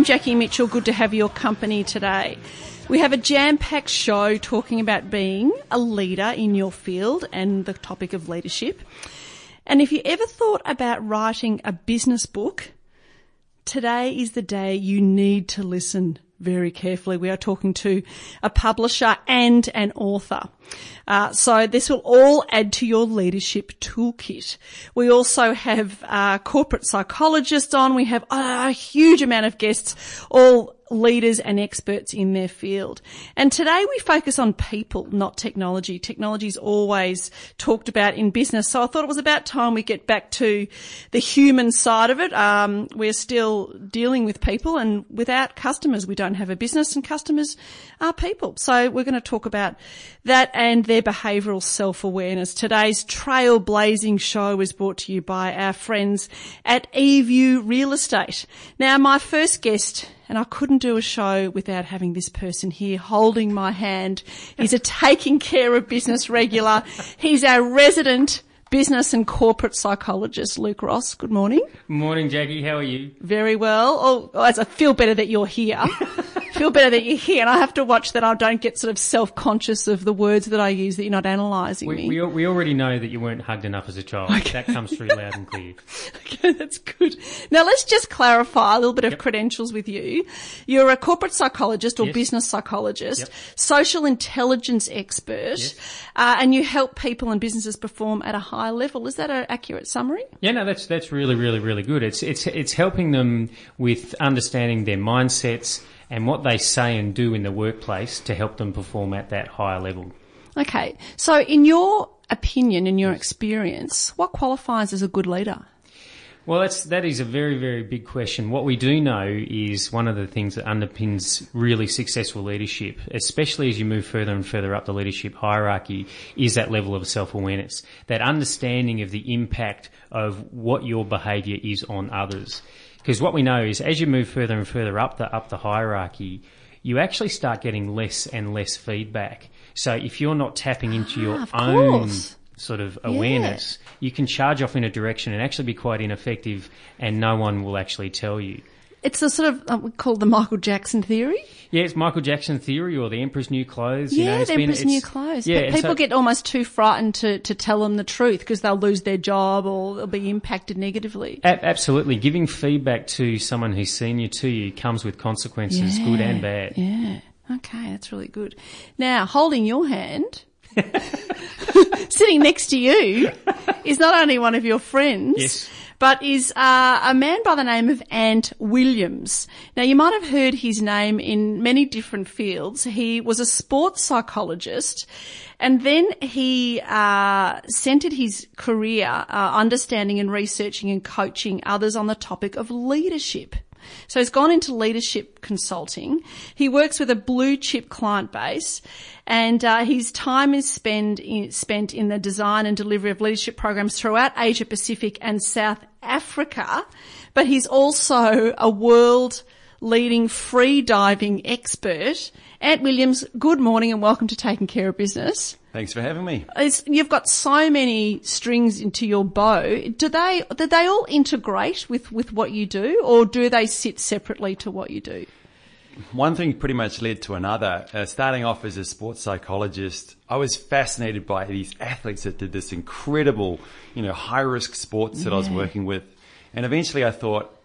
I'm Jackie Mitchell. Good to have your company today. We have a jam packed show talking about being a leader in your field and the topic of leadership. And if you ever thought about writing a business book, today is the day you need to listen very carefully. We are talking to a publisher and an author. Uh, so this will all add to your leadership toolkit. We also have a corporate psychologists on. We have a huge amount of guests, all leaders and experts in their field. And today we focus on people, not technology. Technology is always talked about in business. So I thought it was about time we get back to the human side of it. Um, we're still dealing with people and without customers, we don't have a business and customers are people. So we're going to talk about that and their behavioural self-awareness. Today's trailblazing show is brought to you by our friends at eView Real Estate. Now my first guest and I couldn't do a show without having this person here holding my hand. He's a taking care of business regular. He's our resident business and corporate psychologist, Luke Ross. Good morning. Morning, Jackie. How are you? Very well. Oh, I feel better that you're here. feel better that you're here, and I have to watch that I don't get sort of self-conscious of the words that I use that you're not analysing we, me. We, we already know that you weren't hugged enough as a child. Okay. That comes through loud and clear. okay, that's good. Now let's just clarify a little bit of yep. credentials with you. You're a corporate psychologist or yes. business psychologist, yep. social intelligence expert, yes. uh, and you help people and businesses perform at a high level. Is that an accurate summary? Yeah, no, that's that's really, really, really good. It's it's it's helping them with understanding their mindsets and what they say and do in the workplace to help them perform at that higher level. Okay. So in your opinion, in your experience, what qualifies as a good leader? Well, that's that is a very very big question. What we do know is one of the things that underpins really successful leadership, especially as you move further and further up the leadership hierarchy, is that level of self awareness, that understanding of the impact of what your behaviour is on others. Because what we know is as you move further and further up the up the hierarchy, you actually start getting less and less feedback. So if you're not tapping into your ah, own sort of awareness, yeah. you can charge off in a direction and actually be quite ineffective, and no one will actually tell you. It's a sort of uh, called the Michael Jackson theory. Yeah, it's Michael Jackson theory or the Emperor's New Clothes. Yeah, you know, the Emperor's New Clothes. Yeah, people so, get almost too frightened to, to tell them the truth because they'll lose their job or they'll be impacted negatively. A- absolutely. Giving feedback to someone who's senior to you comes with consequences, yeah, good and bad. Yeah. Okay, that's really good. Now, holding your hand, sitting next to you, is not only one of your friends. Yes but is uh, a man by the name of Ant Williams. Now, you might have heard his name in many different fields. He was a sports psychologist, and then he uh, centered his career uh, understanding and researching and coaching others on the topic of leadership. So he's gone into leadership consulting. He works with a blue chip client base and uh, his time is spent in, spent in the design and delivery of leadership programs throughout Asia Pacific and South Africa. But he's also a world leading free diving expert. Ant Williams, good morning and welcome to Taking Care of Business. Thanks for having me. It's, you've got so many strings into your bow. Do they do they all integrate with, with what you do, or do they sit separately to what you do? One thing pretty much led to another. Uh, starting off as a sports psychologist, I was fascinated by these athletes that did this incredible, you know, high risk sports that yeah. I was working with, and eventually I thought,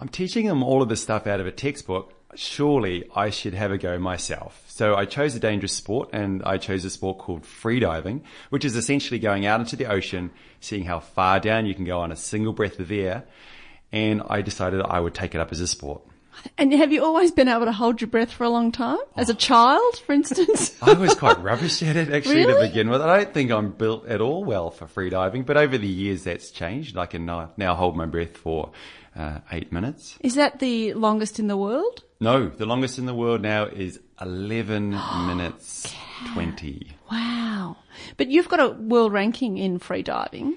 I'm teaching them all of this stuff out of a textbook. Surely I should have a go myself. So I chose a dangerous sport and I chose a sport called freediving, which is essentially going out into the ocean, seeing how far down you can go on a single breath of air. And I decided I would take it up as a sport. And have you always been able to hold your breath for a long time? As a child, for instance? I was quite rubbish at it actually really? to begin with. I don't think I'm built at all well for freediving, but over the years that's changed. I can now hold my breath for uh, eight minutes. Is that the longest in the world? No, the longest in the world now is 11 minutes 20. Wow. But you've got a world ranking in free diving.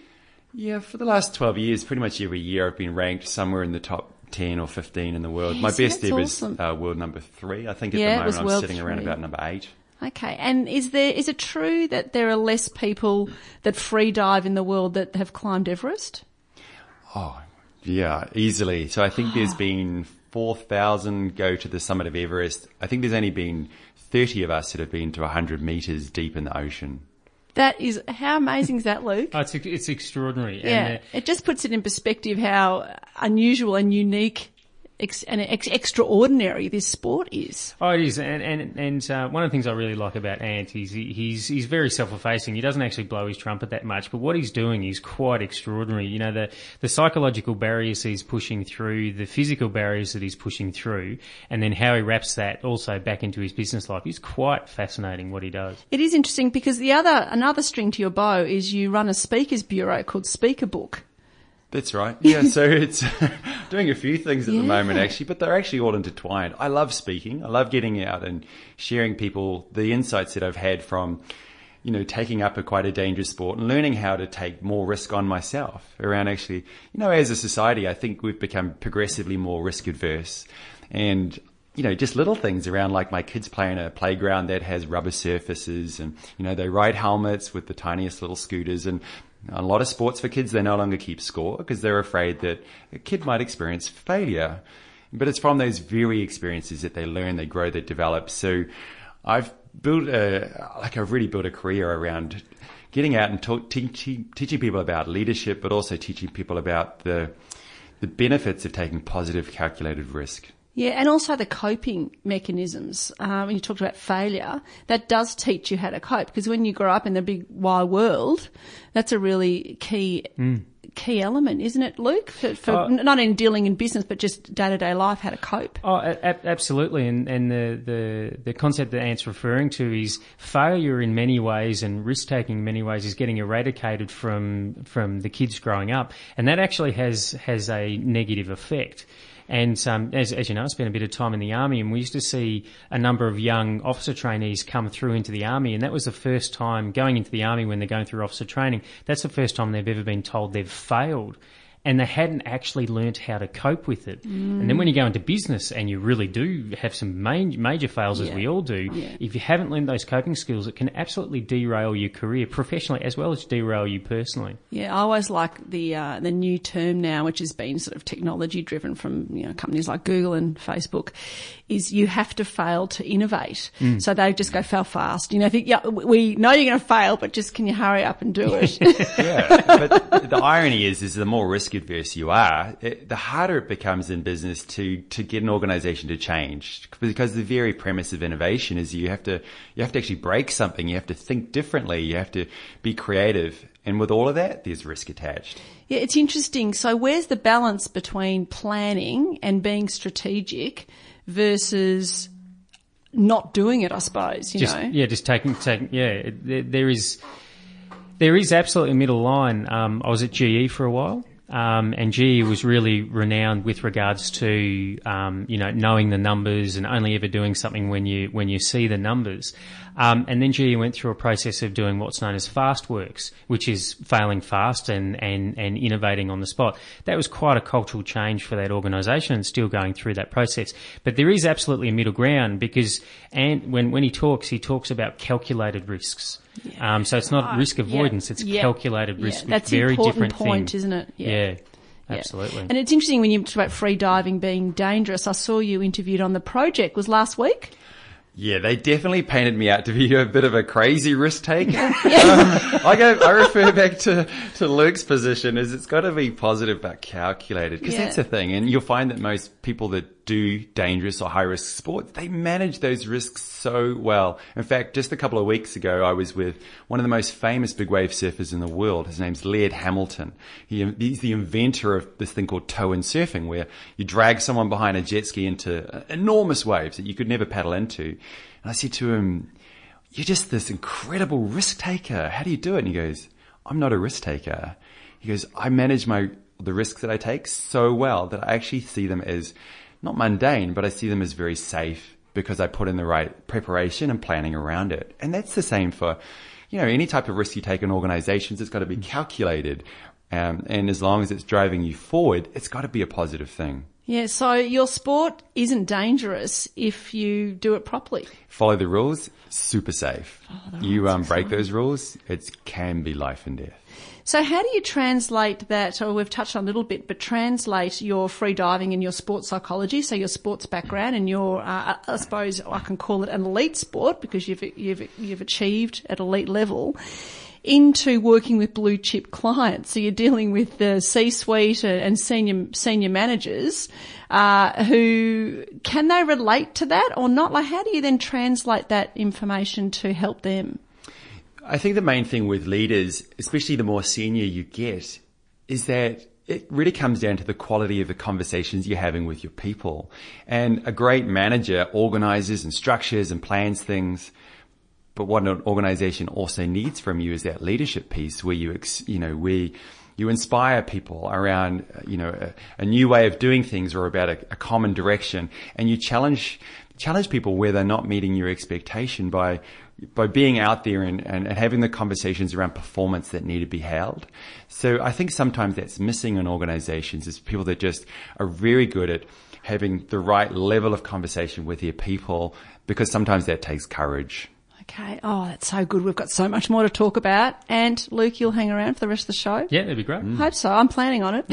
Yeah, for the last 12 years, pretty much every year I've been ranked somewhere in the top 10 or 15 in the world. Yes, My best ever awesome. is uh, world number three. I think at yeah, the moment I'm sitting three. around about number eight. Okay, and is there is it true that there are less people that free dive in the world that have climbed Everest? Oh, yeah, easily. So I think there's been 4,000 go to the summit of Everest. I think there's only been 30 of us that have been to 100 meters deep in the ocean. That is, how amazing is that, Luke? Oh, it's, it's extraordinary. yeah. And, uh, it just puts it in perspective how unusual and unique ex- and ex- extraordinary this sport is. Oh, it is, and and and uh, one of the things I really like about Ant is he, he's he's very self-effacing. He doesn't actually blow his trumpet that much, but what he's doing is quite extraordinary. You know, the the psychological barriers he's pushing through, the physical barriers that he's pushing through, and then how he wraps that also back into his business life is quite fascinating. What he does. It is interesting because the other, another string to your bow is you run a speakers bureau called Speaker Book. That's right. Yeah, so it's doing a few things at the moment actually, but they're actually all intertwined. I love speaking. I love getting out and sharing people the insights that I've had from, you know, taking up a quite a dangerous sport and learning how to take more risk on myself around actually, you know, as a society, I think we've become progressively more risk adverse and you know, just little things around like my kids play in a playground that has rubber surfaces and, you know, they ride helmets with the tiniest little scooters and a lot of sports for kids, they no longer keep score because they're afraid that a kid might experience failure. But it's from those very experiences that they learn, they grow, they develop. So I've built a, like I've really built a career around getting out and talk, teaching, teaching people about leadership, but also teaching people about the, the benefits of taking positive calculated risk. Yeah, and also the coping mechanisms. Uh, when you talked about failure, that does teach you how to cope because when you grow up in the big wide world, that's a really key key element, isn't it, Luke? For, for Uh, not in dealing in business, but just day to day life, how to cope. Oh, a- absolutely, and and the, the the concept that Ant's referring to is failure in many ways and risk taking in many ways is getting eradicated from from the kids growing up, and that actually has has a negative effect. And um, as, as you know, I spent a bit of time in the army, and we used to see a number of young officer trainees come through into the army, and that was the first time going into the army when they're going through officer training. That's the first time they've ever been told they've failed and they hadn't actually learnt how to cope with it. And then when you go into business and you really do have some main, major fails, as we all do, Yeah. if you haven't learned those coping skills, it can absolutely derail your career professionally as well as derail you personally. Yeah, I always like the uh, the new term now, which has been sort of technology driven from you know companies like Google and Facebook, is you have to fail to innovate. Mm. So they just go fail fast. You know, think yeah, we know you're going to fail, but just can you hurry up and do it? Yeah, but the irony is, is the more risk adverse you are, it, the harder it becomes in business to to get an organization to change. Because the very premise of innovation is you have to you have to actually break something. You have to think differently. You have to be creative. And with all of that, there's risk attached. Yeah, it's interesting. So where's the balance between planning and being strategic versus not doing it? I suppose you just know. yeah, just taking taking yeah. There, there is there is absolutely a middle line. Um, I was at GE for a while. Um, and GE was really renowned with regards to, um, you know, knowing the numbers and only ever doing something when you when you see the numbers. Um, and then GE went through a process of doing what's known as FastWorks, which is failing fast and, and, and innovating on the spot. That was quite a cultural change for that organisation and still going through that process. But there is absolutely a middle ground because and when, when he talks, he talks about calculated risks. Um, so it's not risk yeah. avoidance, it's Yeah. calculated Yeah, risk. which that's very important different point, things. isn't it? Yeah. Yeah. Yeah. Absolutely. And it's interesting when you talk about free diving being dangerous. I saw you interviewed on the project was last week. Yeah, they definitely painted me out to be a bit of a crazy risk taker. um, I go, I refer back to, to Luke's position is it's got to be positive but calculated because Yeah. that's the thing. And you'll find that most people that do dangerous or high risk sports, they manage those risks so well. In fact, just a couple of weeks ago, I was with one of the most famous big wave surfers in the world. His name's Laird Hamilton. He, he's the inventor of this thing called tow-in surfing where you drag someone behind a jet ski into enormous waves that you could never paddle into. And I said to him, you're just this incredible risk taker. How do you do it? And he goes, I'm not a risk taker. He goes, I manage my, the risks that I take so well that I actually see them as not mundane, but I see them as very safe because I put in the right preparation and planning around it. And that's the same for, you know, any type of risk you take in organizations, it's got to be calculated. Um, and as long as it's driving you forward, it's got to be a positive thing. Yeah, so your sport isn't dangerous if you do it properly. Follow the rules, super safe. you um, break those rules, it can be life and death. So how do you translate that, or we've touched on a little bit, but translate your free diving and your sports psychology, so your sports background and your, uh, I suppose I can call it an elite sport because you've, you've, you've achieved at elite level, into working with blue chip clients. So you're dealing with the C-suite and senior senior managers uh, who can they relate to that or not? Like, how do you then translate that information to help them? I think the main thing with leaders, especially the more senior you get, is that it really comes down to the quality of the conversations you're having with your people. And a great manager organizes and structures and plans things. But what an organization also needs from you is that leadership piece where you, you know, where you inspire people around, you know, a, a new way of doing things or about a, a, common direction. And you challenge, challenge people where they're not meeting your expectation by, by being out there and, and, and having the conversations around performance that need to be held. So I think sometimes that's missing in organizations is people that just are very good at having the right level of conversation with their people because sometimes that takes courage. Okay. Oh, that's so good. We've got so much more to talk about. And Luke, you'll hang around for the rest of the show. Yeah, that'd be great. Mm. Hope so. I'm planning on it.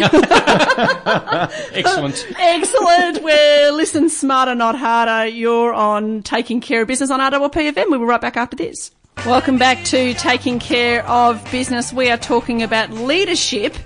Excellent. Excellent. We're listen smarter, not harder. You're on taking care of business on RWPFM. We will be right back after this. Welcome back to Taking Care of Business. We are talking about leadership.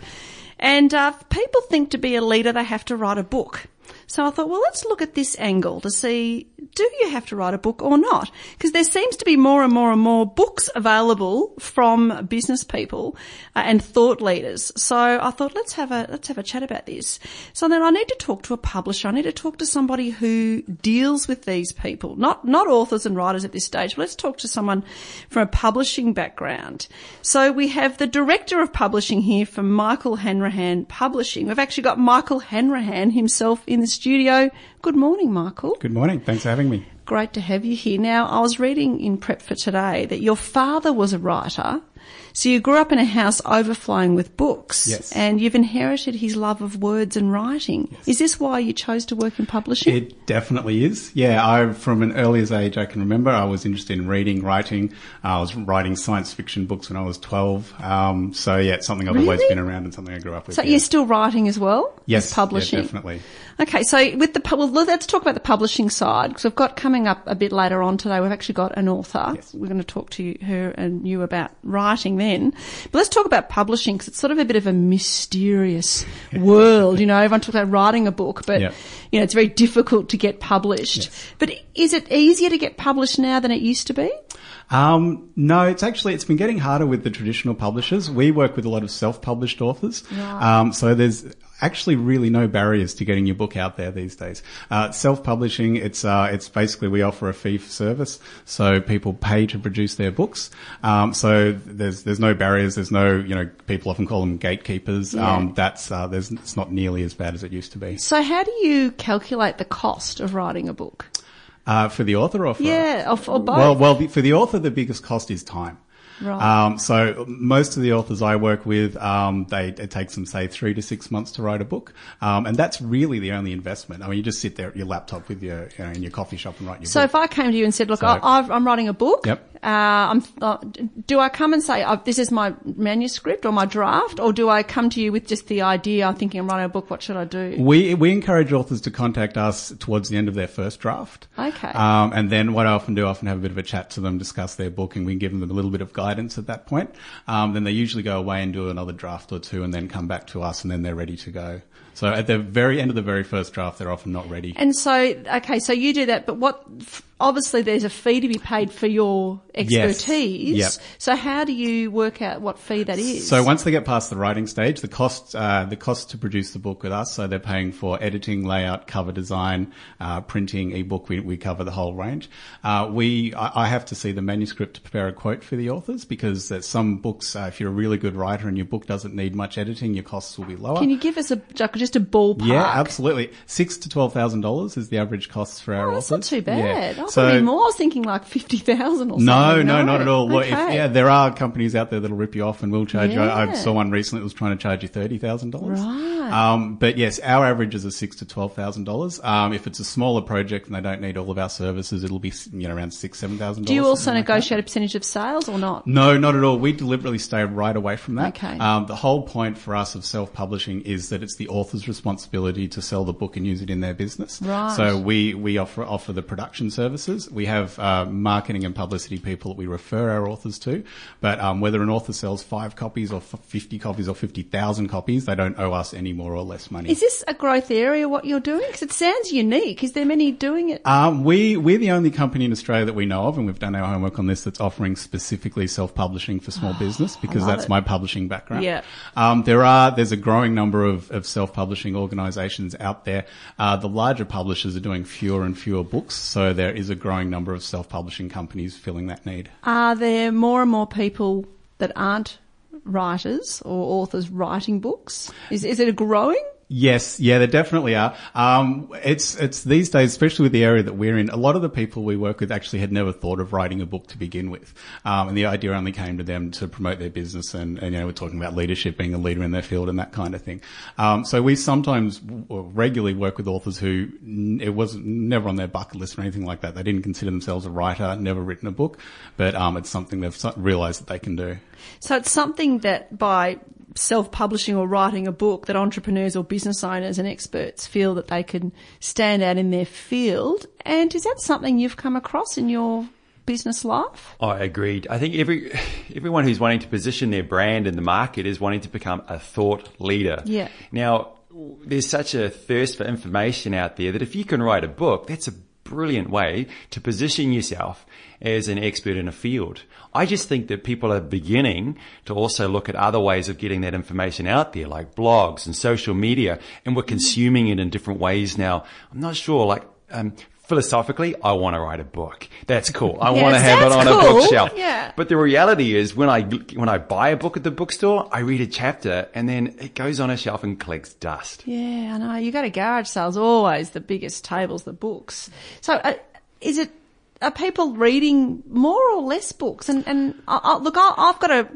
And uh, people think to be a leader, they have to write a book. So I thought, well, let's look at this angle to see do you have to write a book or not? Because there seems to be more and more and more books available from business people uh, and thought leaders. So I thought let's have a let's have a chat about this. So then I need to talk to a publisher. I need to talk to somebody who deals with these people, not not authors and writers at this stage. But let's talk to someone from a publishing background. So we have the director of publishing here from Michael Hanrahan Publishing. We've actually got Michael Hanrahan himself in the studio. Good morning, Michael. Good morning. Thanks for having me. Great to have you here. Now, I was reading in prep for today that your father was a writer so you grew up in a house overflowing with books. Yes. And you've inherited his love of words and writing. Yes. Is this why you chose to work in publishing? It definitely is. Yeah, I, from an earliest age I can remember, I was interested in reading, writing. I was writing science fiction books when I was 12. Um, so yeah, it's something I've really? always been around and something I grew up with. So yeah. you're still writing as well? Yes. publishing? Yeah, definitely. Okay, so with the well, let's talk about the publishing side because we've got coming up a bit later on today. We've actually got an author. Yes. We're going to talk to you, her and you about writing then. But let's talk about publishing because it's sort of a bit of a mysterious world. You know, everyone talks about writing a book, but yep. you know it's very difficult to get published. Yes. But is it easier to get published now than it used to be? Um, no, it's actually it's been getting harder with the traditional publishers. We work with a lot of self-published authors, right. um, so there's actually really no barriers to getting your book out there these days. Uh, self-publishing, it's uh, it's basically we offer a fee for service, so people pay to produce their books. Um, so there's there's no barriers. There's no you know people often call them gatekeepers. Yeah. Um, that's uh, there's it's not nearly as bad as it used to be. So how do you calculate the cost of writing a book? Uh, for the author or for yeah, or, or both. Well, well, the, for the author, the biggest cost is time. Right. Um, so most of the authors I work with, um, they, it takes them say three to six months to write a book. Um, and that's really the only investment. I mean, you just sit there at your laptop with your, you know, in your coffee shop and write your book. so book. if I came to you and said, look, So- I, I'm writing a book. Yep. Uh, I'm, uh, do I come and say, oh, this is my manuscript or my draft? Or do I come to you with just the idea, I'm thinking I'm writing a book, what should I do? We, we encourage authors to contact us towards the end of their first draft. Okay. Um, and then what I often do, I often have a bit of a chat to them, discuss their book, and we give them a little bit of guidance at that point. Um, then they usually go away and do another draft or two and then come back to us and then they're ready to go. So at the very end of the very first draft, they're often not ready. And so, okay, so you do that, but what, obviously there's a fee to be paid for your expertise. Yep. So how do you work out what fee that is? So once they get past the writing stage, the cost uh, the cost to produce the book with us, so they're paying for editing, layout, cover design, uh, printing, ebook. We, we cover the whole range. Uh, we I, I have to see the manuscript to prepare a quote for the authors because some books, uh, if you're a really good writer and your book doesn't need much editing, your costs will be lower. Can you give us a, just just a ballpark. Yeah, absolutely. Six to twelve thousand dollars is the average cost for our Oh, authors. not too bad. Yeah. I thought more. I was thinking like fifty thousand or something. No, no, not at all. Well, if, yeah, there are companies out there that'll rip you off and will charge you. I, I saw one recently that was trying to charge you thirty thousand dollars. Right. Um, but yes, our averages are six to twelve thousand dollars. Um, if it's a smaller project and they don't need all of our services, it'll be you know around six, seven thousand dollars. Do you also negotiate a percentage of sales or not? No, not at all. We deliberately stay right away from that. Okay. Um, the whole point for us of self-publishing is that it's the author's responsibility to sell the book and use it in their business. Right. So we, we offer, offer the production services. We have, uh, marketing and publicity people that we refer our authors to. But, um, whether an author sells five copies or f- 50 copies or 50,000 copies, they don't owe us any more or less money. Is this a growth area? What you're doing? Because it sounds unique. Is there many doing it? Um, we, we're the only company in Australia that we know of, and we've done our homework on this, that's offering specifically self-publishing for small business because that's it. my publishing background. Yeah. Um, there are, there's a growing number of, of self-publishing organizations out there. Uh, the larger publishers are doing fewer and fewer books, so there is a growing number of self-publishing companies filling that need. Are there more and more people that aren't writers or authors writing books? Is is it a growing? Yes, yeah, there definitely are. Um, it's it's these days, especially with the area that we're in. A lot of the people we work with actually had never thought of writing a book to begin with, um, and the idea only came to them to promote their business. And, and you know, we're talking about leadership, being a leader in their field, and that kind of thing. Um, so we sometimes regularly work with authors who it was never on their bucket list or anything like that. They didn't consider themselves a writer, never written a book, but um, it's something they've realised that they can do. So it's something that by self-publishing or writing a book that entrepreneurs or business owners and experts feel that they can stand out in their field. And is that something you've come across in your business life? I agreed. I think every everyone who's wanting to position their brand in the market is wanting to become a thought leader. Yeah. Now, there's such a thirst for information out there that if you can write a book, that's a brilliant way to position yourself as an expert in a field. I just think that people are beginning to also look at other ways of getting that information out there, like blogs and social media, and we're consuming it in different ways now. I'm not sure, like, um, philosophically, I want to write a book. That's cool. I Yes, want to have it on a bookshelf. Yeah. But the reality is when I, when I buy a book at the bookstore, I read a chapter and then it goes on a shelf and collects dust. Yeah, I know. You go to garage sales, always the biggest tables, the books. So uh, is it, are people reading more or less books? And, and I, I, look, I, I've got a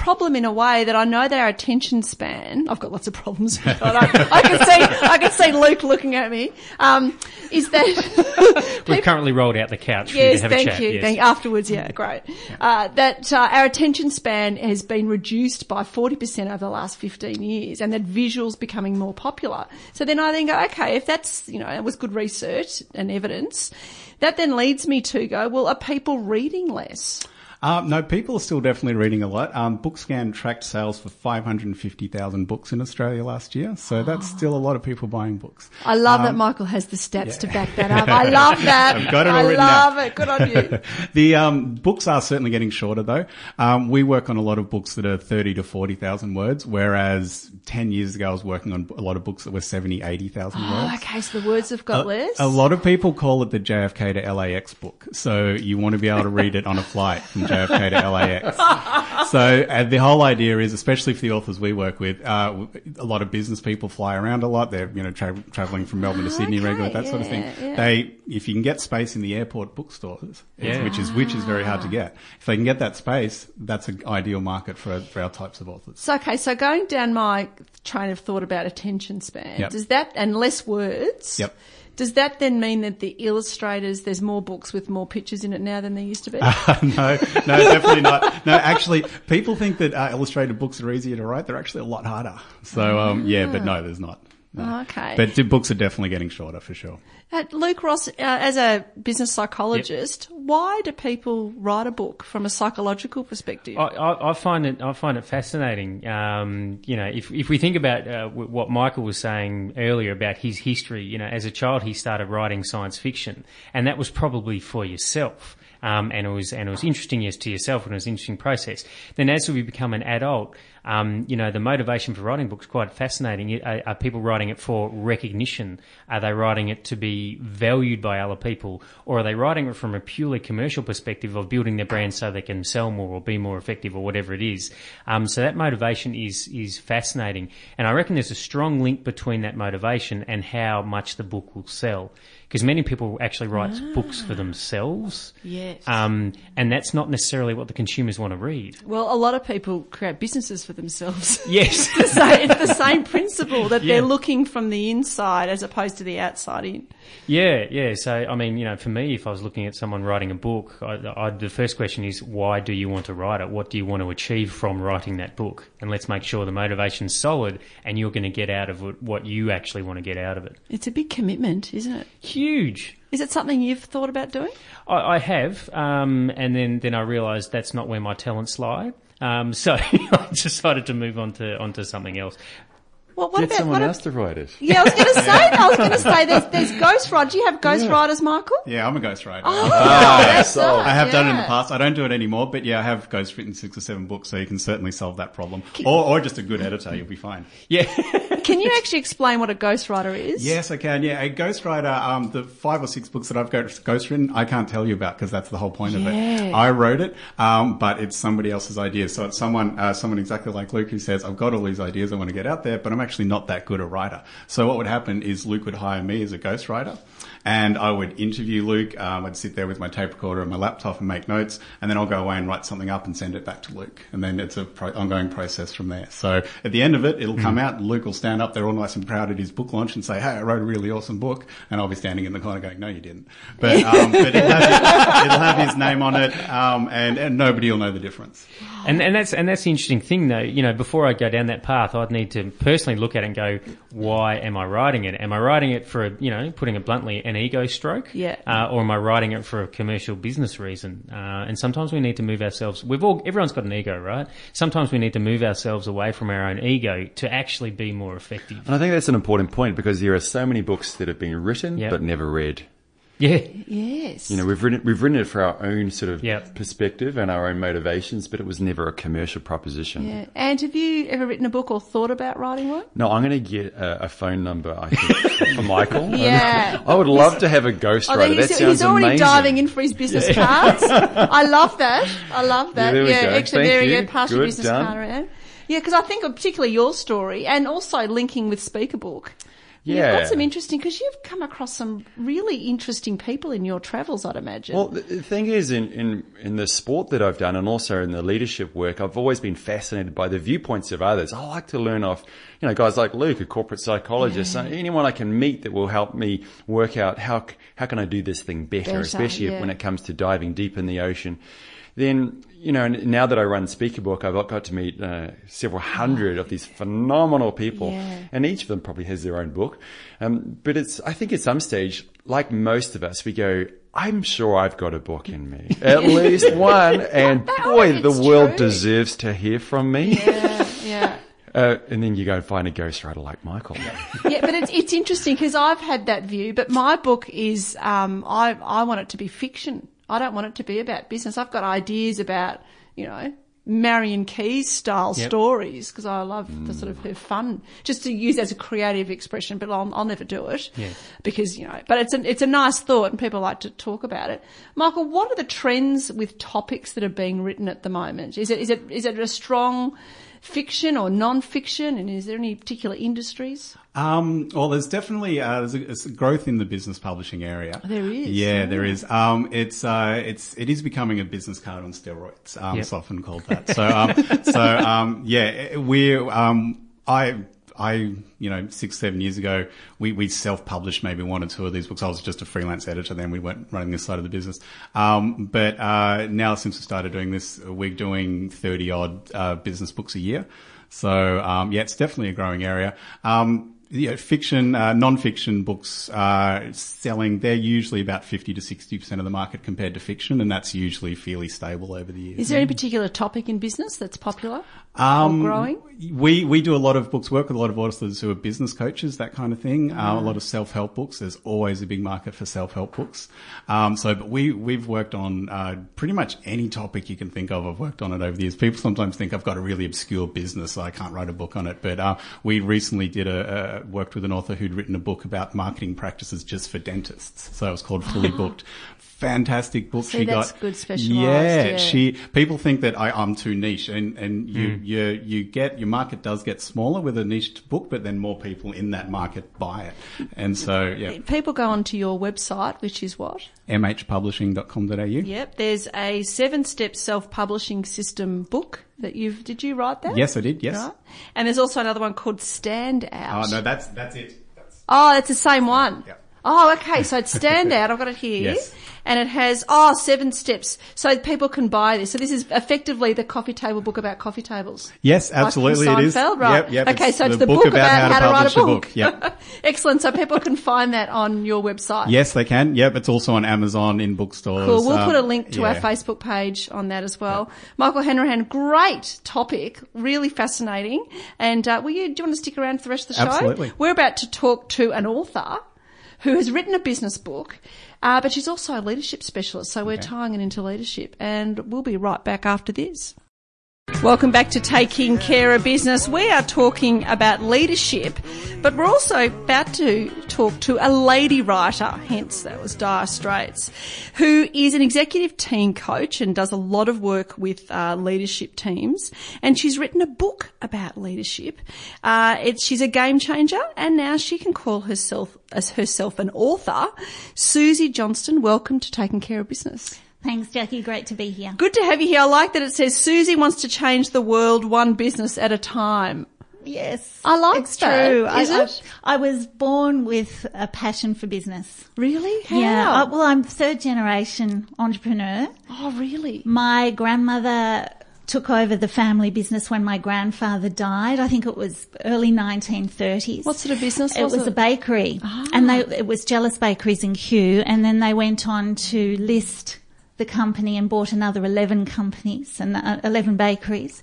problem in a way that I know that our attention span, I've got lots of problems. I, don't- I can see, I can see Luke looking at me, um, is that We've currently rolled out the couch for you to Yes, have thank a chat. you. yes. Thank afterwards. Yeah, great. Uh, that uh, our attention span has been reduced by forty percent over the last fifteen years, and that visuals becoming more popular. So then I then go, okay, if that's you know it was good research and evidence, that then leads me to go, well, are people reading less? Um, no, people are still definitely reading a lot. Um, Bookscan tracked sales for 550,000 books in Australia last year, so that's still a lot of people buying books. I love that Um, Michael has the stats to back that up. I love that. I've got it all I written love it. Good on you. the um, books are certainly getting shorter though. Um, we work on a lot of books that are 30 to 40,000 words, whereas 10 years ago I was working on a lot of books that were 70, 80,000 Oh, words. okay, so the words have got less. A lot of people call it the JFK to LAX book. So you want to be able to read it on a flight from JFK to LAX. so uh, the whole idea is, especially for the authors we work with, uh, a lot of business people fly around a lot. They're, you know, tra- traveling from Melbourne to Sydney okay, regularly, that sort of thing. yeah, yeah. They, if you can get space in the airport bookstores, Yeah. which is, which is very hard to get. If they can get that space, that's an ideal market for, for our types of authors. So, okay, so going down my train of thought about attention span, Yep. does that, and less words, Yep. Does that then mean that the illustrators, there's more books with more pictures in it now than there used to be? no, no, definitely not. No, actually, people think that uh, illustrated books are easier to write. They're actually a lot harder. So, um, yeah, but no, there's not. No. Oh, okay. But the books are definitely getting shorter for sure. Uh, Luke Ross, uh, as a business psychologist, why do people write a book from a psychological perspective? I, I, I find it I find it fascinating. Um, you know, if if we think about uh, what Michael was saying earlier about his history, you know, as a child he started writing science fiction, and that was probably for yourself. Um, and it was and it was interesting yes to yourself and it was an interesting process. Then as we become an adult, um, you know, the motivation for writing books is quite fascinating. Are, are people writing it for recognition? Are they writing it to be valued by other people? Or are they writing it from a purely commercial perspective of building their brand so they can sell more or be more effective or whatever it is? Um, so that motivation is, is fascinating. And I reckon there's a strong link between that motivation and how much the book will sell. Because many people actually write books for themselves. Yes. Um, and that's not necessarily what the consumers want to read. Well, a lot of people create businesses for themselves. Yes. so it's the same principle that Yeah. they're looking from the inside as opposed to the outside in. Yeah, yeah. So, I mean, you know, for me, if I was looking at someone writing a book, I, I, the first question is, why do you want to write it? What do you want to achieve from writing that book? And let's make sure the motivation's solid and you're going to get out of it what you actually want to get out of it. It's a big commitment, isn't it? Huge. Is it something you've thought about doing? I, I have, um, and then, then I realised that's not where my talents lie. Um, so I decided to move on to onto something else. Well, what Get about someone what else to write it. Yeah, I was going to say. I was going to say there's there's ghost writers. Do you have ghost writers, Michael? Yeah, I'm a ghostwriter. Ah, so I have done it in the past. I don't do it anymore, but yeah, I have ghostwritten six or seven books, so you can certainly solve that problem. Or, or just a good editor, you'll be fine. Yeah. Can you actually explain what a ghostwriter is? Yes, I can. Yeah, a ghostwriter, um, the five or six books that I've ghost ghostwritten, I can't tell you about because that's the whole point of it. I wrote it, um, but it's somebody else's idea. So it's someone, uh, someone exactly like Luke who says, I've got all these ideas I want to get out there, but I'm actually not that good a writer. So what would happen is Luke would hire me as a ghostwriter. And I would interview Luke. Um, I'd sit there with my tape recorder and my laptop and make notes, and then I'll go away and write something up and send it back to Luke. And then it's a pro- ongoing process from there. So at the end of it, it'll come out. Luke will stand up there all nice and proud at his book launch and say, "Hey, I wrote a really awesome book," and I'll be standing in the corner going, "No, you didn't." But, um, but it'll, have, it'll have his name on it, um, and, and nobody will know the difference. And, and that's and that's the interesting thing, though. You know, before I go down that path, I'd need to personally look at it and go, "Why am I writing it? Am I writing it for, a, you know, putting it bluntly, an ego stroke? Yeah. Uh, or am I writing it for a commercial business reason? Uh, and sometimes we need to move ourselves. We've all, everyone's got an ego, right? Sometimes we need to move ourselves away from our own ego to actually be more effective. And I think that's an important point because there are so many books that have been written Yep. but never read. Yeah. Yes. You know, we've written we've written it for our own sort of Yep. perspective and our own motivations, but it was never a commercial proposition. yeah. And have you ever written a book or thought about writing one? No, I'm going to get a, a phone number. I think for Michael. Yeah. I would love to have a ghostwriter. Oh, that he's, sounds he's already amazing. diving in for his business cards. I love that. I love that. Yeah, there we actually, Thank there you you. go. Pass your business done. card around. Yeah, because I think particularly your story and also linking with Speaker Book. You've Yeah. got some interesting, because you've come across some really interesting people in your travels, I'd imagine. Well, the, thing is, in, in, in the sport that I've done and also in the leadership work, I've always been fascinated by the viewpoints of others. I like to learn off, you know, guys like Luke, a corporate psychologist, so anyone I can meet that will help me work out how, how can I do this thing better, Better, especially yeah. when it comes to diving deep in the ocean. Then, you know, now that I run Speaker Book, I've got to meet uh, several hundred of these phenomenal people, Yeah. and each of them probably has their own book. Um, but it's, I think at some stage, like most of us, we go, I'm sure I've got a book in me, at least one, and boy, the world true. deserves to hear from me. yeah, yeah. Uh, and then you go and find a ghostwriter like Michael. yeah, but it's it's interesting because I've had that view, but my book is um, I I want it to be fiction. I don't want it to be about business. I've got ideas about you know Marian Keyes style Yep. stories because I love the sort of her fun, just to use as a creative expression. But I'll, I'll never do it Yeah. because you know. But it's an it's a nice thought, and people like to talk about it. Michael, what are the trends with topics that are being written at the moment? Is it is it is it a strong fiction or non-fiction, and is there any particular industries? Um, well, there's definitely uh, there's, a, there's a growth in the business publishing area. There is, Yeah, yeah. there is. Um, it's uh, it's it is becoming a business card on steroids. Um, Yep. It's often called that. So um, so um, yeah, we're um, I. I, you know, six, seven years ago, we, we self-published maybe one or two of these books. I was just a freelance editor then. We weren't running this side of the business. Um, but, uh, now since we started doing this, we're doing 30 odd, uh, business books a year. So, um, yeah, it's definitely a growing area. Um, fiction, uh, non-fiction books are selling. They're usually about 50 to 60% of the market compared to fiction, and that's usually fairly stable over the years. Is there any particular topic in business that's popular Um, growing? We we do a lot of books, work with a lot of authors who are business coaches, that kind of thing. Uh, a lot of self help books. There's always a big market for self help books. Um, so, but we we've worked on uh, pretty much any topic you can think of. I've worked on it over the years. People sometimes think I've got a really obscure business, so I can't write a book on it. But uh, we recently did a, uh, worked with an author who'd written a book about marketing practices just for dentists. So it was called Fully Booked. Fantastic book. See, she that's got good specialised, Yeah, yeah. she. People think that I, I'm too niche, and and you hmm. you you get your market does get smaller with a niche book, but then more people in that market buy it, and so yeah. People go onto your website, which is what? mhpublishing.com.au. Yep. There's a seven-step self-publishing system book that you've. Did you write that? Yes, I did. Yes. Right. And there's also another one called Stand Out. Oh no, that's that's it. That's, Oh, it's the same one. Yep. Oh, okay. So it's Stand Out. I've got it here. Yes. And it has, oh, seven steps. So people can buy this. So this is effectively the coffee table book about coffee tables. yes, Like absolutely, it is. Right? Yep, yep, okay, so it's the book, about, how, to, write a book. Yep. Excellent. So people can find that on your website. Yes, they can. Yep, it's also on Amazon in bookstores. Cool. We'll Um, put a link to our. Facebook page on that as well. Michael Hanrahan, great topic, really fascinating. And uh, will you, do you want to stick around for the rest of the show? Absolutely. We're about to talk to an author who has written a business book, uh, but she's also a leadership specialist. So we're Okay. tying it into leadership, and we'll be right back after this. Welcome back to Taking Care of Business. We are talking about leadership, but we're also about to talk to a lady writer, hence that was Dire Straits, who is an executive team coach and does a lot of work with uh, leadership teams. And she's written a book about leadership. Uh, it, she's a game changer, and now she can call herself as herself an author. Susie Johnston, welcome to Taking Care of Business. Thanks, Jackie. Great to be here. Good to have you here. I like that it says Susie wants to change the world one business at a time. Yes. I like it's that. true. Is I, it? I, I was born with a passion for business. Really? How? Yeah. I, well, I'm third generation entrepreneur. oh, really? My grandmother took over the family business when my grandfather died. I think it was early 1930s. What sort of business It was was it? a bakery, and they, it was Jealous Bakeries in Kew, and then they went on to list the company and bought another 11 companies and uh, 11 bakeries.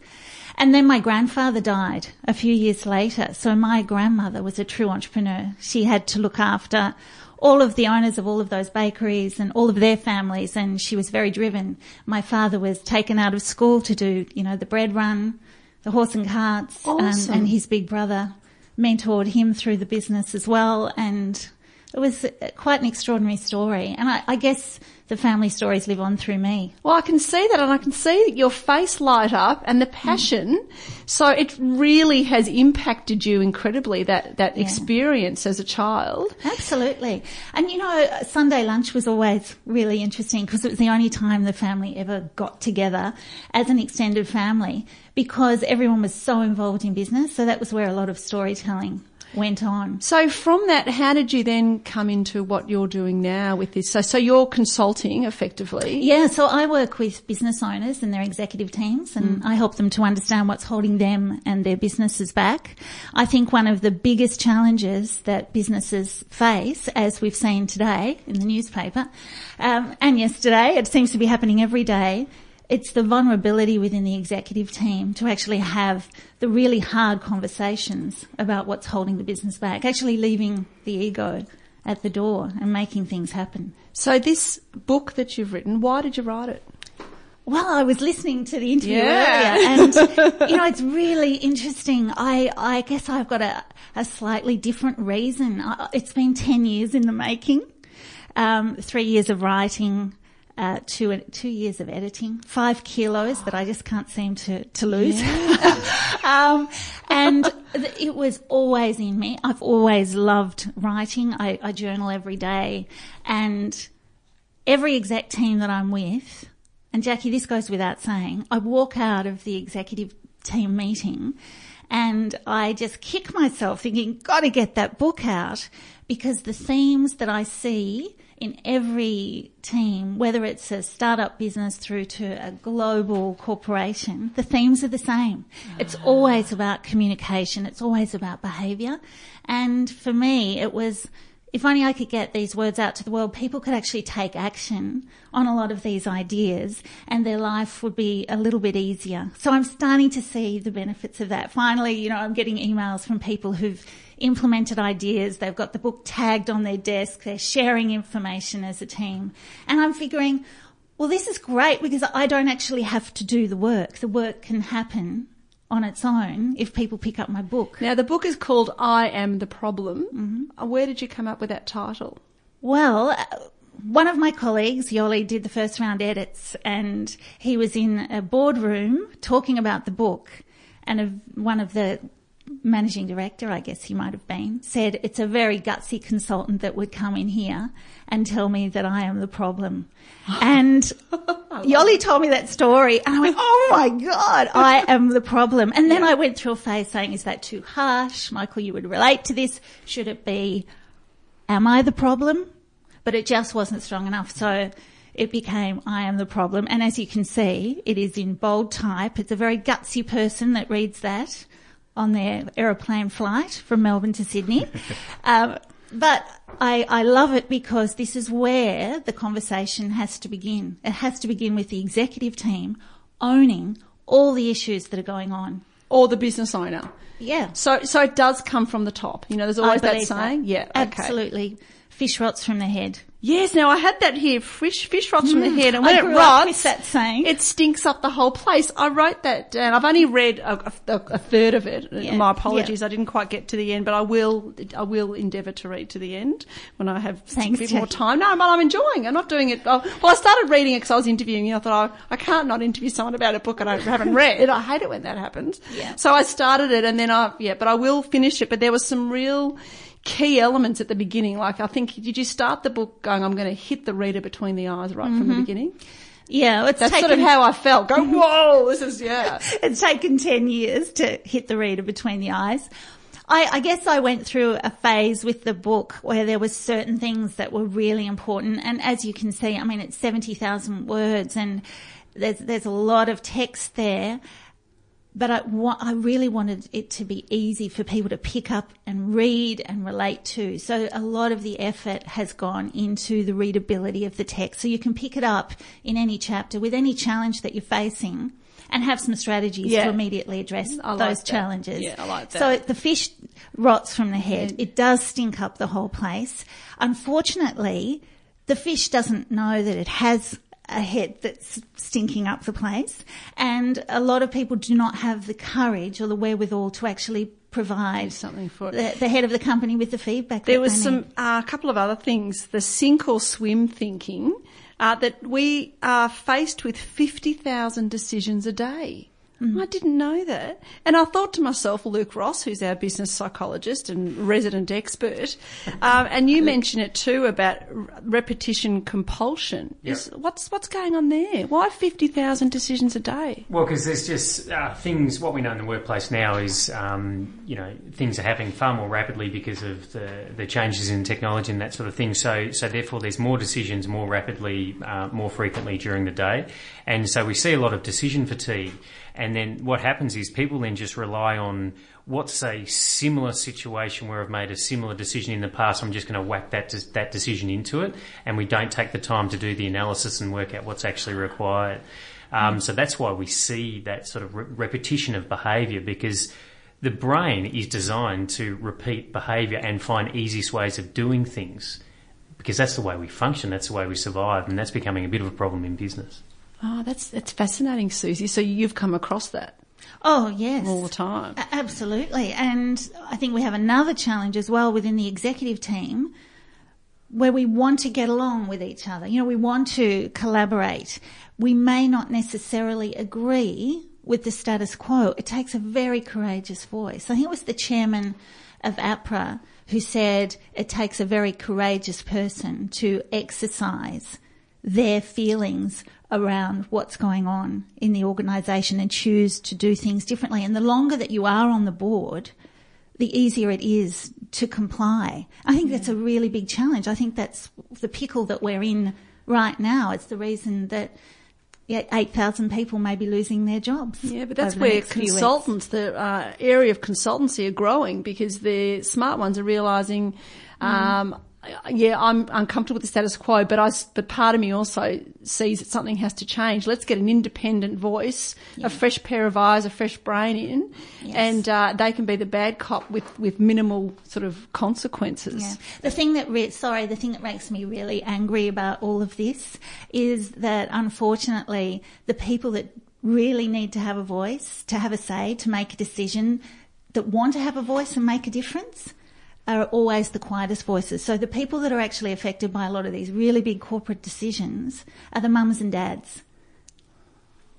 And then my grandfather died a few years later. So my grandmother was a true entrepreneur. She had to look after all of the owners of all of those bakeries and all of their families and she was very driven. My father was taken out of school to do, you know, the bread run, the horse and carts, Awesome. um, and his big brother mentored him through the business as well. And it was quite an extraordinary story. And I, I guess the family stories live on through me. Well, I can see that and I can see your face light up and the passion. So it really has impacted you incredibly, that, that experience as a child. Absolutely. And you know, Sunday lunch was always really interesting because it was the only time the family ever got together as an extended family because everyone was so involved in business. So that was where a lot of storytelling went on. So from that, how did you then come into what you're doing now with this? So, so you're consulting effectively. Yeah, so I work with business owners and their executive teams and I help them to understand what's holding them and their businesses back. I think one of the biggest challenges that businesses face, as we've seen today in the newspaper, um, and yesterday, it seems to be happening every day, it's the vulnerability within the executive team to actually have the really hard conversations about what's holding the business back, actually leaving the ego at the door and making things happen. So this book that you've written, why did you write it? Well, I was listening to the interview Yeah. earlier and, you know, it's really interesting. I, I guess I've got a, a slightly different reason. I, it's been 10 years in the making, um, three years of writing, uh, two, two years of editing, five kilos that I just can't seem to, to lose. um, and it was always in me. I've always loved writing. I, I journal every day and every exec team that I'm with, and Jackie, this goes without saying, I walk out of the executive team meeting and I just kick myself thinking, gotta get that book out because the themes that I see in every team, whether it's a startup business through to a global corporation, the themes are the same. It's ah. always about communication. It's always about behavior. And for me, it was, if only I could get these words out to the world, people could actually take action on a lot of these ideas and their life would be a little bit easier. So I'm starting to see the benefits of that. Finally, you know, I'm getting emails from people who've implemented ideas. They've got the book tagged on their desk. They're sharing information as a team. And I'm figuring, well, this is great because I don't actually have to do the work. The work can happen on its own if people pick up my book. Now, the book is called I Am the Problem. Uh, Where did you come up with that title? Well, uh, one of my colleagues, Yoli, did the first round edits and he was in a boardroom talking about the book and a, one of the managing director, I guess he might have been, said it's a very gutsy consultant that would come in here and tell me that I am the problem. And Yoli told me that story and I went, oh my God, I am the problem. And then I went through a phase saying, is that too harsh? Michael, you would relate to this. Should it be, am I the problem? But it just wasn't strong enough. So it became, I am the problem. And as you can see, it is in bold type. It's a very gutsy person that reads that on their aeroplane flight from Melbourne to Sydney. um, but I, I love it because this is where the conversation has to begin. It has to begin with the executive team owning all the issues that are going on. Or the business owner? Yeah. So, so it does come from the top. You know, there's always that believe saying. Yeah, okay. Fish rots from the head. Yes, now I had that here, fish, fish rots from the mm, head, and when I it rots, that saying. it stinks up the whole place. I wrote that down. I've only read a, a, a third of it. Yeah, My apologies, yeah. I didn't quite get to the end, but I will, I will endeavour to read to the end when I have Thanks, a bit more time. No, but I'm enjoying it. I'm not doing it. Oh, well, I started reading it because I was interviewing you. I thought, oh, I can't not interview someone about a book I don't, haven't read. I hate it when that happens. Yeah. So I started it and then I, yeah, but I will finish it. But there was some real key elements at the beginning. Like I think, did you start the book going, I'm going to hit the reader between the eyes right from the mm-hmm. beginning? Yeah, it's That's taken, sort of how I felt. Go, whoa, this is, yeah. it's taken 10 years to hit the reader between the eyes. I, I guess I went through a phase with the book where there was certain things that were really important. And as you can see, I mean, it's 70,000 words and there's, there's a lot of text there. But I, wa- I really wanted it to be easy for people to pick up and read and relate to. So a lot of the effort has gone into the readability of the text. So you can pick it up in any chapter with any challenge that you're facing and have some strategies Yeah. to immediately address I like those that. challenges. Yeah, I like that. So the fish rots from the head. Mm. It does stink up the whole place. Unfortunately, the fish doesn't know that it has a head that's stinking up the place. And a lot of people do not have the courage or the wherewithal to actually provide something for the, the head of the company with the feedback. There was some, need. a couple of other things. The sink or swim thinking, uh, that we are faced with 50,000 decisions a day. I didn't know that. And I thought to myself, Luke Ross, who's our business psychologist and resident expert, um, and you mentioned it too about repetition compulsion. Is, what's, what's going on there? Why 50,000 decisions a day? Well, because there's just uh, things. What we know in the workplace now is, um, you know, things are happening far more rapidly because of the the changes in technology and that sort of thing. So, so therefore, there's more decisions more rapidly, uh, more frequently during the day, and so we see a lot of decision fatigue. And then what happens is people then just rely on what's a similar situation where I've made a similar decision in the past. I'm just going to whack that that decision into it, and we don't take the time to do the analysis and work out what's actually required. Um, so that's why we see that sort of re- repetition of behaviour because the brain is designed to repeat behaviour and find easiest ways of doing things because that's the way we function, that's the way we survive, and that's becoming a bit of a problem in business. Oh, that's, that's fascinating, Susie. So you've come across that Oh, yes. all the time. A- Absolutely. And I think we have another challenge as well within the executive team where we want to get along with each other. You know, we want to collaborate. We may not necessarily agree with the status quo. It takes a very courageous voice. I think it was the chairman of APRA who said it takes a very courageous person to exercise their feelings around what's going on in the organisation and choose to do things differently. And the longer that you are on the board, the easier it is to comply. I think that's a really big challenge. I think that's the pickle that we're in right now. It's the reason that yeah, 8,000 people may be losing their jobs. Yeah, but that's where next few weeks. consultants, the uh, area of consultancy, are growing because the smart ones are realizing, um, yeah, I'm uncomfortable with the status quo, but I, but part of me also sees that something has to change. Let's get an independent voice, a fresh pair of eyes, a fresh brain in, and uh, they can be the bad cop with with minimal sort of consequences. Yeah. The thing that re- sorry, the thing that makes me really angry about all of this is that unfortunately the people that really need to have a voice, to have a say, to make a decision, that want to have a voice and make a difference, are always the quietest voices. So the people that are actually affected by a lot of these really big corporate decisions are the mums and dads.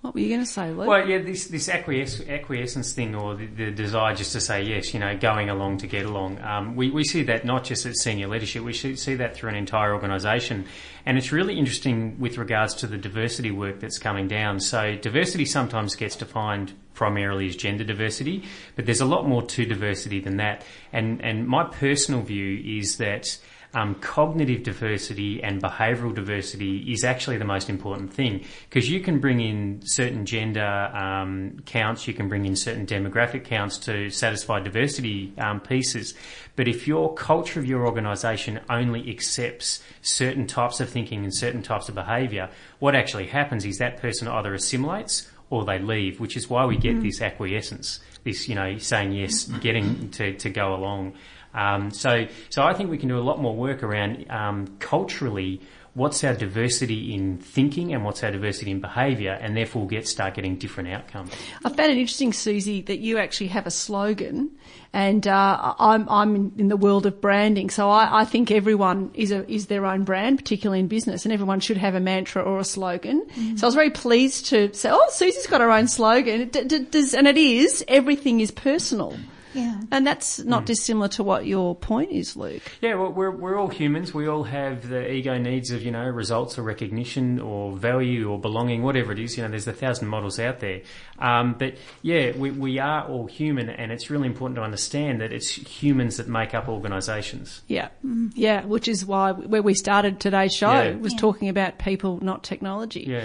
What were you going to say, Luke? Well, yeah, this this acquiesce, acquiescence thing, or the, the desire just to say yes, you know, going along to get along. Um, we we see that not just at senior leadership, we see, see that through an entire organisation, and it's really interesting with regards to the diversity work that's coming down. So diversity sometimes gets defined primarily is gender diversity, but there's a lot more to diversity than that. And and my personal view is that um, cognitive diversity and behavioural diversity is actually the most important thing because you can bring in certain gender um, counts, you can bring in certain demographic counts to satisfy diversity um, pieces. But if your culture of your organisation only accepts certain types of thinking and certain types of behaviour, what actually happens is that person either assimilates or they leave, which is why we get this acquiescence, this, you know, saying yes, getting to, to go along. Um, so, so I think we can do a lot more work around um, culturally. What's our diversity in thinking and what's our diversity in behaviour, and therefore we'll get start getting different outcomes. I found it interesting, Susie, that you actually have a slogan, and uh, I'm I'm in, the world of branding, so I, I think everyone is a is their own brand, particularly in business, and everyone should have a mantra or a slogan. So I was very pleased to say, oh, Susie's got her own slogan, D- d- does, and it is everything is personal. Yeah. And that's not dissimilar to what your point is, Luke. Yeah, well, we're we're all humans. We all have the ego needs of you know results or recognition or value or belonging, whatever it is. You know, there's a thousand models out there. Um, but yeah, we we are all human, and it's really important to understand that it's humans that make up organisations. Yeah, yeah, which is why where we started today's show Yeah. was Yeah. talking about people, not technology. Yeah.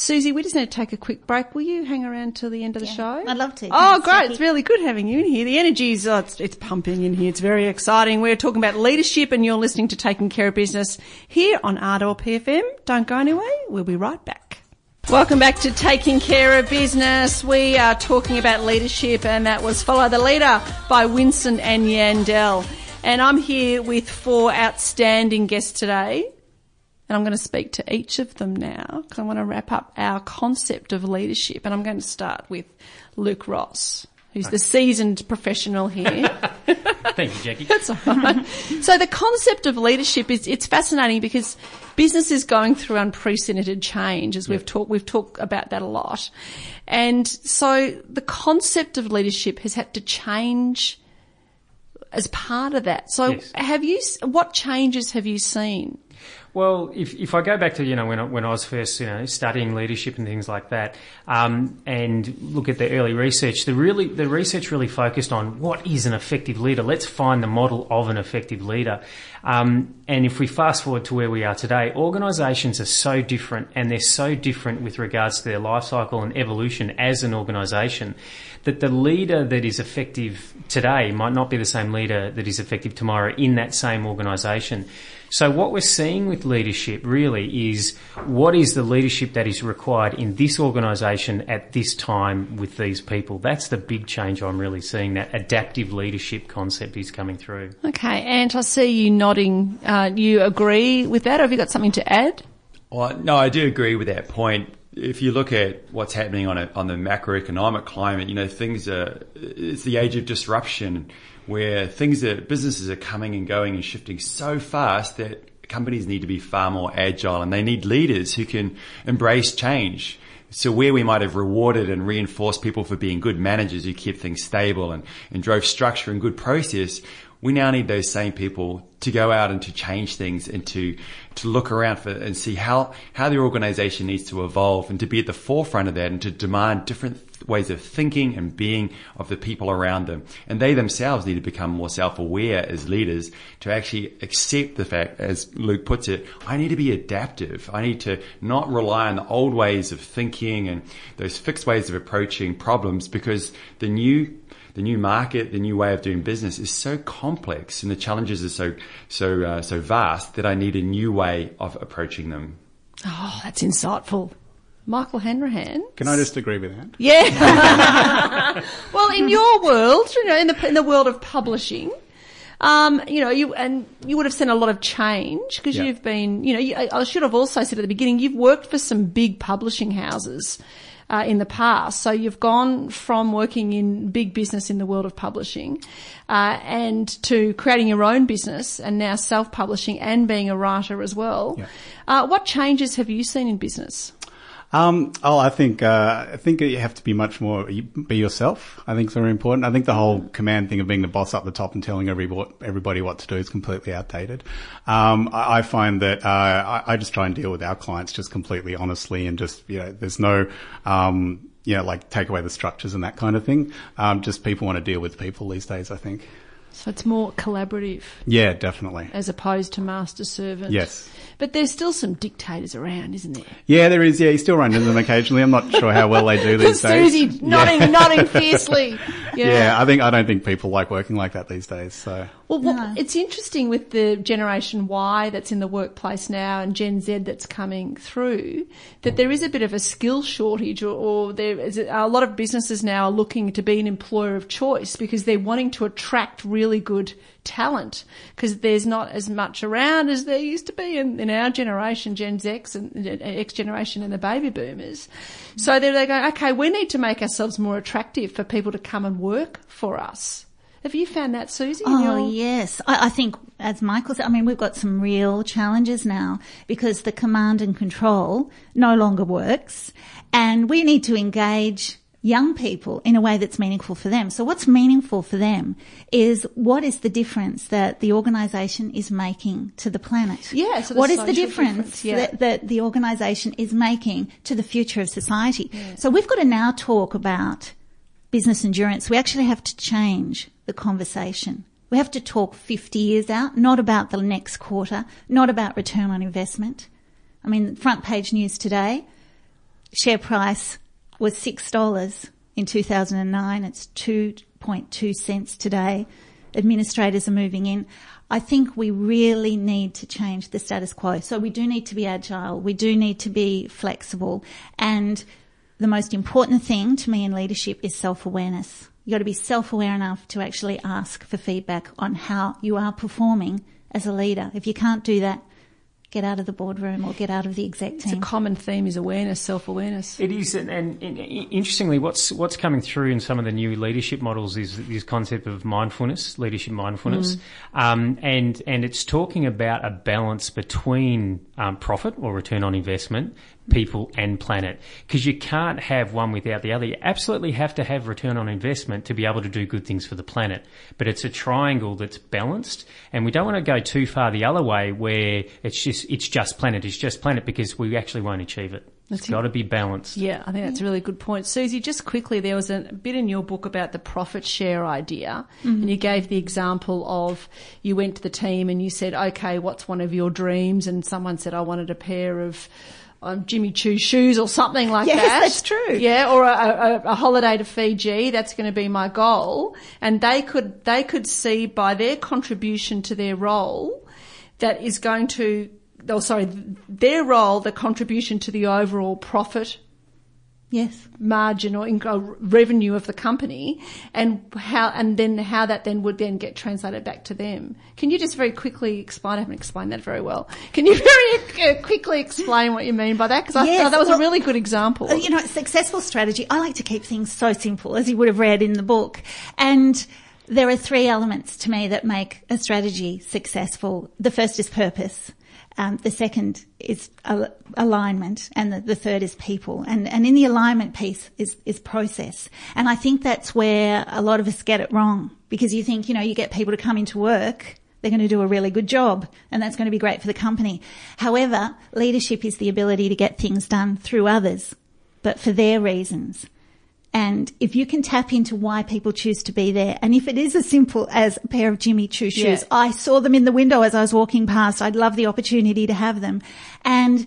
Susie, we just need to take a quick break. Will you hang around till the end of the Yeah, show? I'd love to. Oh, Thanks, great. Jackie. It's really good having you in here. The energy is, oh, it's, it's pumping in here. It's very exciting. We're talking about leadership and you're listening to Taking Care of Business here on Ardor PFM. Don't go anywhere. We'll be right back. Welcome back to Taking Care of Business. We are talking about leadership and that was Follow the Leader by Wisin and Yandel. And I'm here with four outstanding guests today. And I'm going to speak to each of them now because I want to wrap up our concept of leadership. And I'm going to start with Luke Ross, who's the seasoned professional here. Thank you, Jackie. That's all right. So the concept of leadership is it's fascinating because business is going through unprecedented change, as we've talked we've talked about that a lot, and so the concept of leadership has had to change as part of that. So Yes. have you? What changes have you seen? Well, if, if I go back to you know when I, when I was first you know studying leadership and things like that, um, and look at the early research, the really the research really focused on what is an effective leader. Let's find the model of an effective leader. Um, and if we fast forward to where we are today, organisations are so different, and they're so different with regards to their life cycle and evolution as an organisation, that the leader that is effective today might not be the same leader that is effective tomorrow in that same organisation. So what we're seeing with leadership really is what is the leadership that is required in this organisation at this time with these people. That's the big change I'm really seeing. That adaptive leadership concept is coming through. Okay, Ant, I see you nodding. Uh, you agree with that, or have you got something to add? Well, no, I do agree with that point. If you look at what's happening on a, on the macroeconomic climate, you know, things are, it's the age of disruption where things are, businesses are coming and going and shifting so fast that companies need to be far more agile and they need leaders who can embrace change. So where we might have rewarded and reinforced people for being good managers who kept things stable and, and drove structure and good process, we now need those same people to go out and to change things and to to look around for and see how how their organization needs to evolve and to be at the forefront of that and to demand different ways of thinking and being of the people around them. And they themselves need to become more self-aware as leaders to actually accept the fact as Luke puts it I need to be adaptive. I need to not rely on the old ways of thinking and those fixed ways of approaching problems because the new the new market, the new way of doing business is so complex and the challenges are so so uh, so vast that I need a new way of approaching them. Oh, that's insightful. Michael Hanrahan. Can I just agree with that? Yeah. well, in your world, you know, in the in the world of publishing, um, you know, you and you would have seen a lot of change because Yeah. you've been, you know, you, I I should have also said at the beginning, you've worked for some big publishing houses. Uh, in the past. So you've gone from working in big business in the world of publishing uh, and to creating your own business and now self-publishing and being a writer as well. Yeah. Uh, what changes have you seen in business? Um, oh, I think uh, I think you have to be much more be yourself. I think it's very important. I think the whole command thing of being the boss up the top and telling everybody everybody what to do is completely outdated. Um, I, I find that uh, I, I just try and deal with our clients just completely honestly and just you know there's no um, you know like take away the structures and that kind of thing. Um, just people want to deal with people these days. I think. So it's more collaborative Yeah, definitely. as opposed to master servant. Yes. But there's still some dictators around, isn't there? Yeah, there is. Yeah, you still run into them occasionally. I'm not sure how well they do these days. Susie nodding, nodding fiercely. Yeah. Yeah, I think I don't think people like working like that these days. So Well, what, it's interesting with the Generation Y that's in the workplace now and Gen Z that's coming through that there is a bit of a skill shortage or, or there is a, a lot of businesses now are looking to be an employer of choice because they're wanting to attract really good talent because there's not as much around as there used to be in, in our generation, Gen X and uh, X generation and the baby boomers. So they're, they're going, okay, we need to make ourselves more attractive for people to come and work for us. Have you found that, Susie? Oh, your- yes. I, I think, as Michael said, I mean, we've got some real challenges now because the command and control no longer works and we need to engage young people in a way that's meaningful for them. So what's meaningful for them is what is the difference that the organisation is making to the planet? Yeah, so what is the difference, difference, yeah. that, that the organisation is making to the future of society? So we've got to now talk about business endurance, we actually have to change the conversation. We have to talk 50 years out, not about the next quarter, not about return on investment. I mean, front page news today, share price was $6 in 2009. It's 2.2 cents today. Administrators are moving in. I think we really need to change the status quo. So we do need to be agile. We do need to be flexible. And the most important thing to me in leadership is self-awareness. You've got to be self-aware enough to actually ask for feedback on how you are performing as a leader. If you can't do that, get out of the boardroom or get out of the exec It's a common theme is awareness, self-awareness. It is, and, and, and interestingly, what's what's coming through in some of the new leadership models is this concept of mindfulness, leadership mindfulness, um, and and it's talking about a balance between um, profit or return on investment, people, and planet, because you can't have one without the other. You absolutely have to have return on investment to be able to do good things for the planet, but it's a triangle that's balanced, and we don't want to go too far the other way where it's just it's just planet, it's just planet, because we actually won't achieve it. It's got to be balanced. Yeah, I think that's a really good point. Susie, just quickly, there was a bit in your book about the profit share idea, and you gave the example of you went to the team and you said, okay, what's one of your dreams? And someone said, I wanted a pair of um, Jimmy Choo shoes or something like Yes, that. that's true. Yeah, or a, a, a holiday to Fiji. That's going to be my goal. And they could, they could see by their contribution to their role that is going to, oh sorry, their role, the contribution to the overall profit Yes. margin or revenue of the company and how and then how that then would then get translated back to them. Can you just very quickly explain? I haven't explained that very well. Can you very uh, quickly explain what you mean by that? Because I Yes, thought that was well, a really good example. Uh, You know, successful strategy. I like to keep things so simple, as you would have read in the book. And there are three elements to me that make a strategy successful. The first is purpose. Um, the second is al- alignment, and the, the third is people. And and in the alignment piece is is process. And I think that's where a lot of us get it wrong because you think you know you get people to come into work they're going to do a really good job and that's going to be great for the company. However, leadership is the ability to get things done through others, but for their reasons. And if you can tap into why people choose to be there, and if it is as simple as a pair of Jimmy Choo shoes, Yeah. I saw them in the window as I was walking past. I'd love the opportunity to have them. And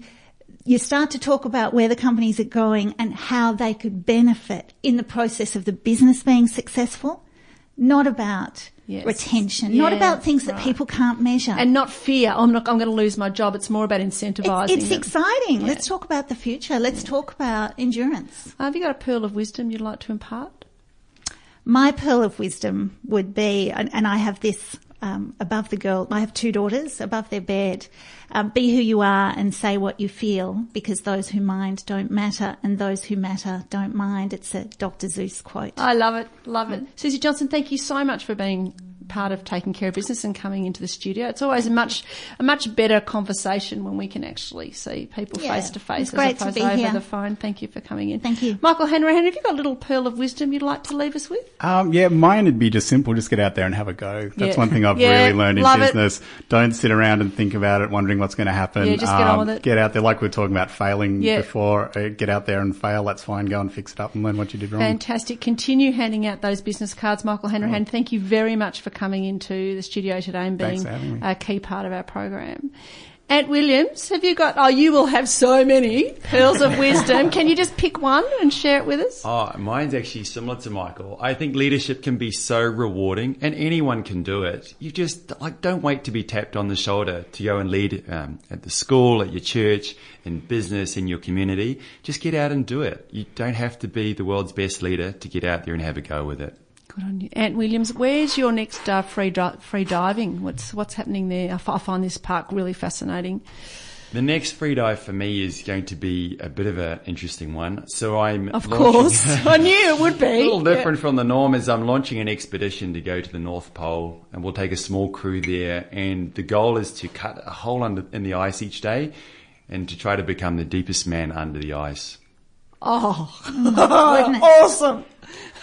you start to talk about where the companies are going and how they could benefit in the process of the business being successful, not about Yes. retention, not about things that right. people can't measure. and not fear. Oh, I'm not. I'm going to lose my job. It's more about incentivizing. it's, it's exciting. Let's talk about the future. Let's talk about endurance. Have you got a pearl of wisdom you'd like to impart? My pearl of wisdom would be, and, and I have this um, above the girl. I have two daughters above their bed. Um, be who you are and say what you feel because those who mind don't matter and those who matter don't mind. It's a Dr. Seuss quote. I love it, love it. Susie Johnson, thank you so much for being part of taking care of business and coming into the studio. It's always a much a much better conversation when we can actually see people Yeah, face to face as great to be over here. the phone. Thank you for coming in. Thank you. Michael Hanrahan, have you got a little pearl of wisdom you'd like to leave us with? Um, yeah, mine would be just simple. Just get out there and have a go. That's Yeah. one thing I've Yeah, really learned in love it. business. Don't sit around and think about it, wondering what's going to happen. Yeah, just get on Um, with it. Get out there, like we were talking about failing Yeah. before. Uh, get out there and fail. That's fine. Go and fix it up and learn what you did wrong. Fantastic. Continue handing out those business cards. Michael Hanrahan, thank you very much for coming into the studio today and being for having me. a key part of our program. Ant Williams, have you got, oh, you will have so many pearls of wisdom. Can you just pick one and share it with us? Oh, mine's actually similar to Michael. I think leadership can be so rewarding and anyone can do it. You just like don't wait to be tapped on the shoulder to go and lead um, at the school, at your church, in business, in your community. Just get out and do it. You don't have to be the world's best leader to get out there and have a go with it. Good on you. Ant Williams, where's your next uh, free, di- free diving? What's, what's happening there? I, f- I find this park really fascinating. The next free dive for me is going to be a bit of an interesting one. So I'm Of course. I knew it would be. A little different from the norm is I'm launching an expedition to go to the North Pole and we'll take a small crew there and the goal is to cut a hole under, in the ice each day and to try to become the deepest man under the ice. Oh, Goodness. awesome.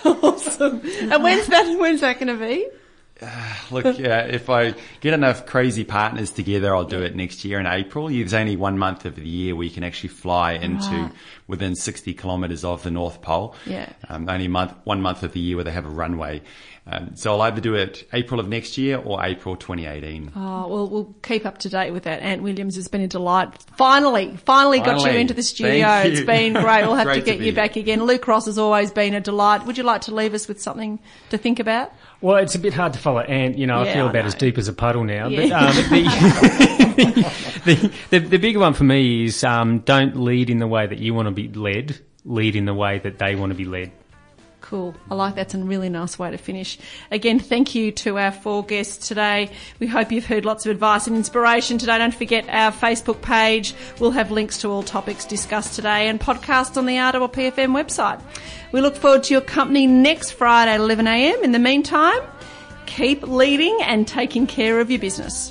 Awesome. And when's that, when's that going to be? Look, yeah, if I get enough crazy partners together, I'll do it next year in April. There's only one month of the year where you can actually fly into Right. within 60 kilometres of the North Pole. Yeah. Um, only month, one month of the year where they have a runway. Um, so I'll either do it April of next year or April 2018. Oh, well, we'll keep up to date with that. Ant Williams has been a delight. Finally, finally, got you into the studio. It's been great. We'll have to Great to get be you here. back again. Luke Ross has always been a delight. Would you like to leave us with something to think about? Well, it's a bit hard to follow Ant. You know, Yeah, I feel I about know. as deep as a puddle now. Yeah. But um, the, the, the, the bigger one for me is um, don't lead in the way that you want to be led. Lead in the way that they want to be led. Cool. I like that's a really nice way to finish. Again, thank you to our four guests today. We hope you've heard lots of advice and inspiration today. Don't forget our Facebook page. We'll have links to all topics discussed today and podcasts on the Ardawa PFM website. We look forward to your company next Friday at 11am. In the meantime, keep leading and taking care of your business.